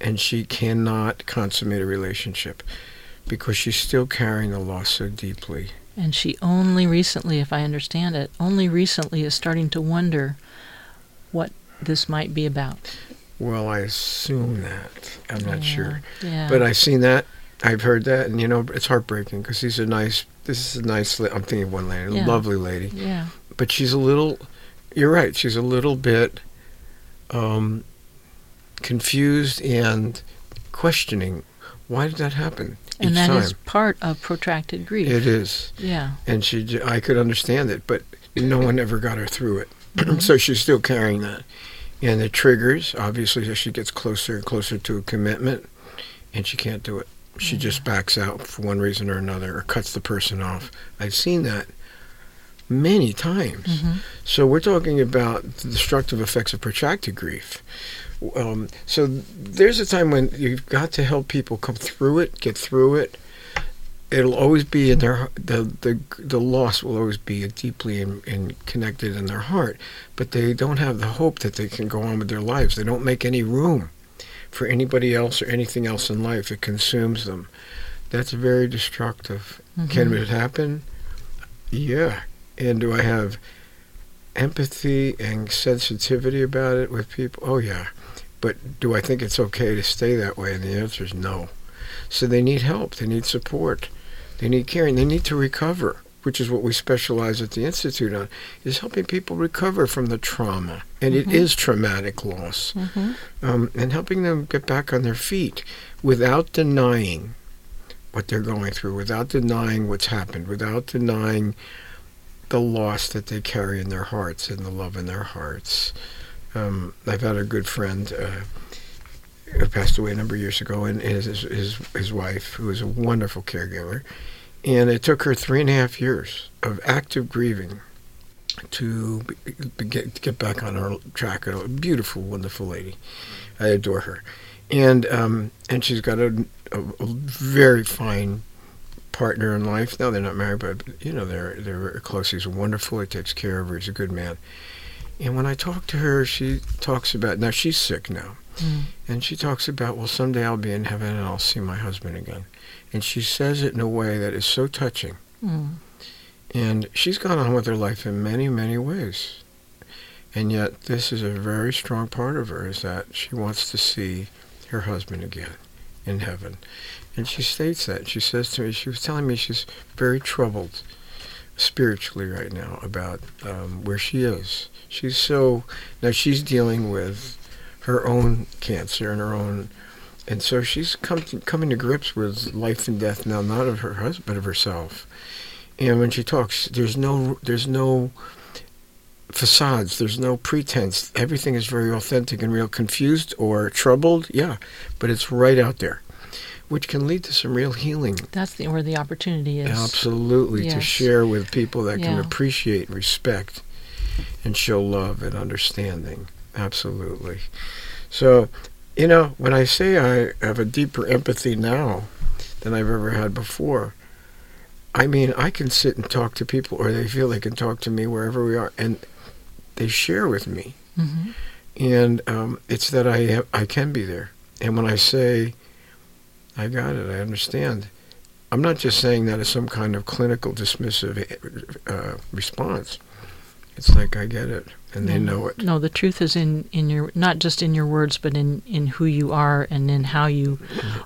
and she cannot consummate a relationship because she's still carrying the loss so deeply. and she only recently, if I understand it, only recently is starting to wonder what this might be about. Well, I assume that. I'm not Yeah, sure. Yeah. But I've seen that. I've heard that, and you know, it's heartbreaking because these are nice. This is a nice. la- I'm thinking of one lady, a Yeah. lovely lady, yeah. but she's a little. You're right. She's a little bit um, confused and questioning. Why did that happen And that time? is part of protracted grief. It is, Yeah. and she. I could understand it, but no one ever got her through it. Mhm. so she's still carrying that, and the triggers obviously as she gets closer and closer to a commitment, and she can't do it. She just backs out for one reason or another, or cuts the person off. I've seen that many times. Mhm. So we're talking about the destructive effects of protracted grief. Um, so there's a time when you've got to help people come through it, get through it. It'll always be in their the the the loss will always be deeply in, in connected in their heart, but they don't have the hope that they can go on with their lives. They don't make any room for anybody else or anything else in life. It consumes them. That's very destructive. Can Mhm. it happen? Yeah. And do I have empathy and sensitivity about it with people? Oh, yeah. But do I think it's okay to stay that way? And the answer is no. So they need help. They need support. They need care. And they need to recover, which is what we specialize at the Institute on, is helping people recover from the trauma. And it Mhm. is traumatic loss Mhm. um, and helping them get back on their feet without denying what they're going through, without denying what's happened, without denying the loss that they carry in their hearts and the love in their hearts. Um, I've had a good friend uh, who passed away a number of years ago, and his, his his wife, who was a wonderful caregiver, and it took her three and a half years of active grieving to get, to get back on her track. A beautiful, wonderful lady. I adore her, and um, and she's got a, a, a very fine partner in life. No, they're not married, but you know they're they're very close. He's wonderful. He takes care of her. He's a good man. And when I talk to her, she talks about now she's sick now, Mm. and she talks about well someday I'll be in heaven and I'll see my husband again, and she says it in a way that is so touching. Mm. And she's gone on with her life in many many ways, and yet this is a very strong part of her is that she wants to see her husband again in heaven. And she states that. She says to me, she was telling me she's very troubled spiritually right now about um, where she is. She's so, now she's dealing with her own cancer and her own, and so she's come to, coming to grips with life and death now, not of her husband, but of herself. And when she talks, there's no, there's no facades. There's no pretense. Everything is very authentic and real. Confused or troubled, yeah, but it's right out there, which can lead to some real healing. That's the, where the opportunity is. Absolutely, to share with people that can Yeah. appreciate, respect, and show love and understanding. Absolutely. So, you know, when I say I have a deeper empathy now than I've ever had before, I mean, I can sit and talk to people, or they feel they can talk to me wherever we are, and they share with me. hmm And um, it's that I have, I can be there. And when I say, I got it, I understand, I'm not just saying that as some kind of clinical dismissive uh, response. It's like I get it, and they know it. No, the truth is in, in your not just in your words, but in, in who you are and in how you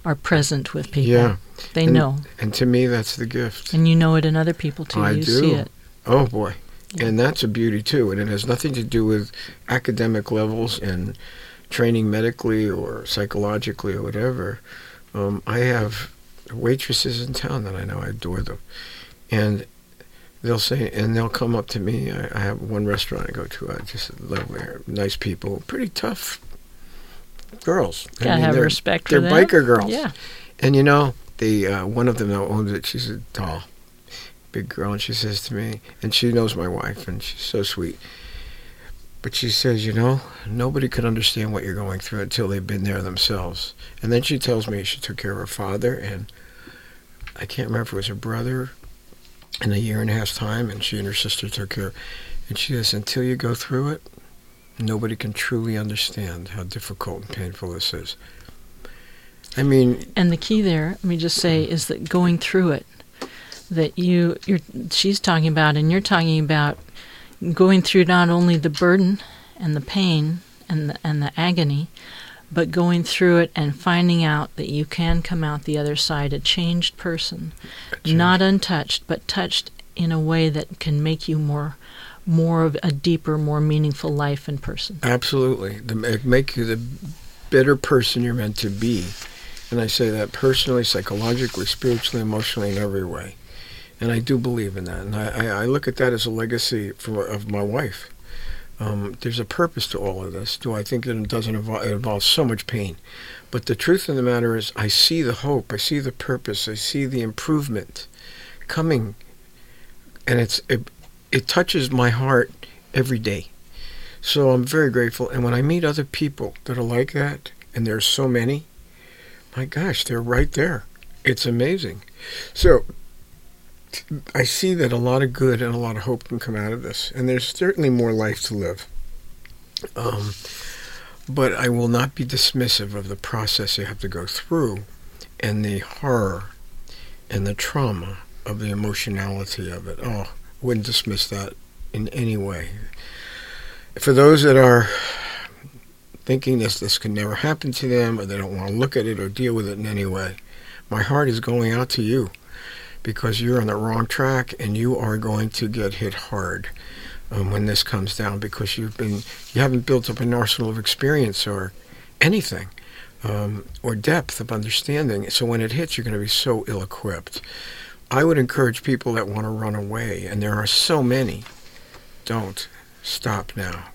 are present with people. Yeah, They And- know, and to me, that's the gift. and you know it in other people too. I you do. see it. Oh boy. Yeah. And that's a beauty too. And it has nothing to do with academic levels and training medically or psychologically or whatever. Um, I have waitresses in town that I know. I adore them. And they'll say, and they'll come up to me. I, I have one restaurant I go to. I just love lovely, nice people, pretty tough girls. I Gotta mean, have they're- respect for They're them. biker girls. Yeah. And you know, the uh, one of them now owns it. She's a tall, big girl, and she says to me, and she knows my wife, and she's so sweet. But she says, you know, nobody could understand what you're going through until they've been there themselves. And then she tells me she took care of her father, and I can't remember if it was her brother, in a year and a half's time, and she and her sister took care. And she says, until you go through it, nobody can truly understand how difficult and painful this is. I mean, And the key there, let me just say, is that going through it, that you, you're, she's talking about, and you're talking about going through not only the burden and the pain and the, and the agony, but going through it and finding out that you can come out the other side a changed person, not untouched, but touched in a way that can make you more, more of a deeper, more meaningful life and person. Absolutely. The, make- you the better person you're meant to be. And I say that personally, psychologically, spiritually, emotionally, in every way. And I do believe in that. And I, I, I look at that as a legacy for, of my wife. Um, there's a purpose to all of this. Do I think that it doesn't involve, it involves so much pain? But the truth of the matter is, I see the hope, I see the purpose, I see the improvement coming, and it's it, it touches my heart every day. So I'm very grateful. And when I meet other people that are like that, and there's so many, my gosh, they're right there. It's amazing. So I see that a lot of good and a lot of hope can come out of this. And there's certainly more life to live. Um, but I will not be dismissive of the process you have to go through and the horror and the trauma of the emotionality of it. Oh, wouldn't dismiss that in any way. For those that are thinking this this can never happen to them or they don't want to look at it or deal with it in any way, my heart is going out to you because you're on the wrong track and you are going to get hit hard um, when this comes down because you've been you haven't built up an arsenal of experience or anything um, or depth of understanding. So when it hits, you're going to be so ill equipped. I would encourage people that want to run away, and there are so many, don't. Stop now.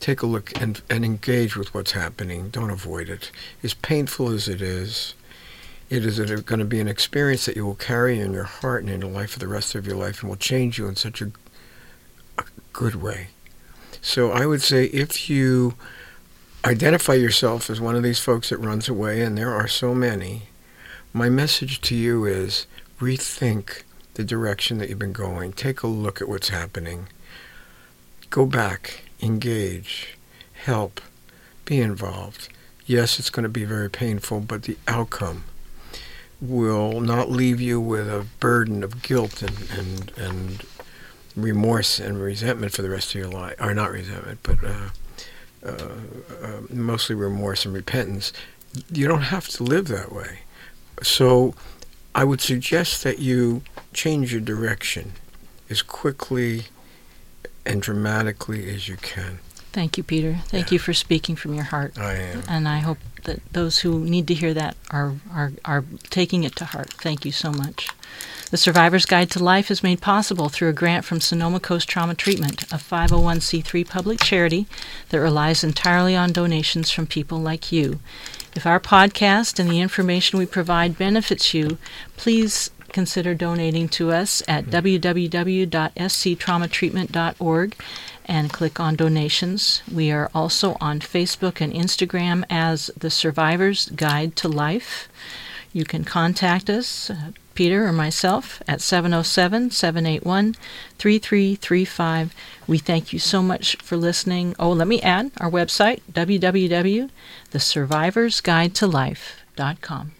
Take a look and, and engage with what's happening. Don't avoid it. As painful as it is, it is going to be an experience that you will carry in your heart and in your life for the rest of your life and will change you in such a, a good way. So I would say if you identify yourself as one of these folks that runs away, and there are so many, my message to you is rethink the direction that you've been going. Take a look at what's happening. Go back, engage, help, be involved. Yes, it's going to be very painful, but the outcome will not leave you with a burden of guilt and, and, and remorse and resentment for the rest of your life, or not resentment, but uh, uh, uh, mostly remorse and repentance. You don't have to live that way. So I would suggest that you change your direction as quickly and dramatically as you can. Thank you, Peter. Thank yeah. you for speaking from your heart. I am. And I hope that those who need to hear that are, are, are taking it to heart. Thank you so much. The Survivor's Guide to Life is made possible through a grant from Sonoma Coast Trauma Treatment, a 501c3 public charity that relies entirely on donations from people like you. If our podcast and the information we provide benefits you, please consider donating to us at mm-hmm. www.sctraumatreatment.org and click on donations. We are also on Facebook and Instagram as The Survivor's Guide to Life. You can contact us, uh, Peter or myself, at 707 781 3335. We thank you so much for listening. Oh, let me add our website, www.thesurvivorsguidetolife.com.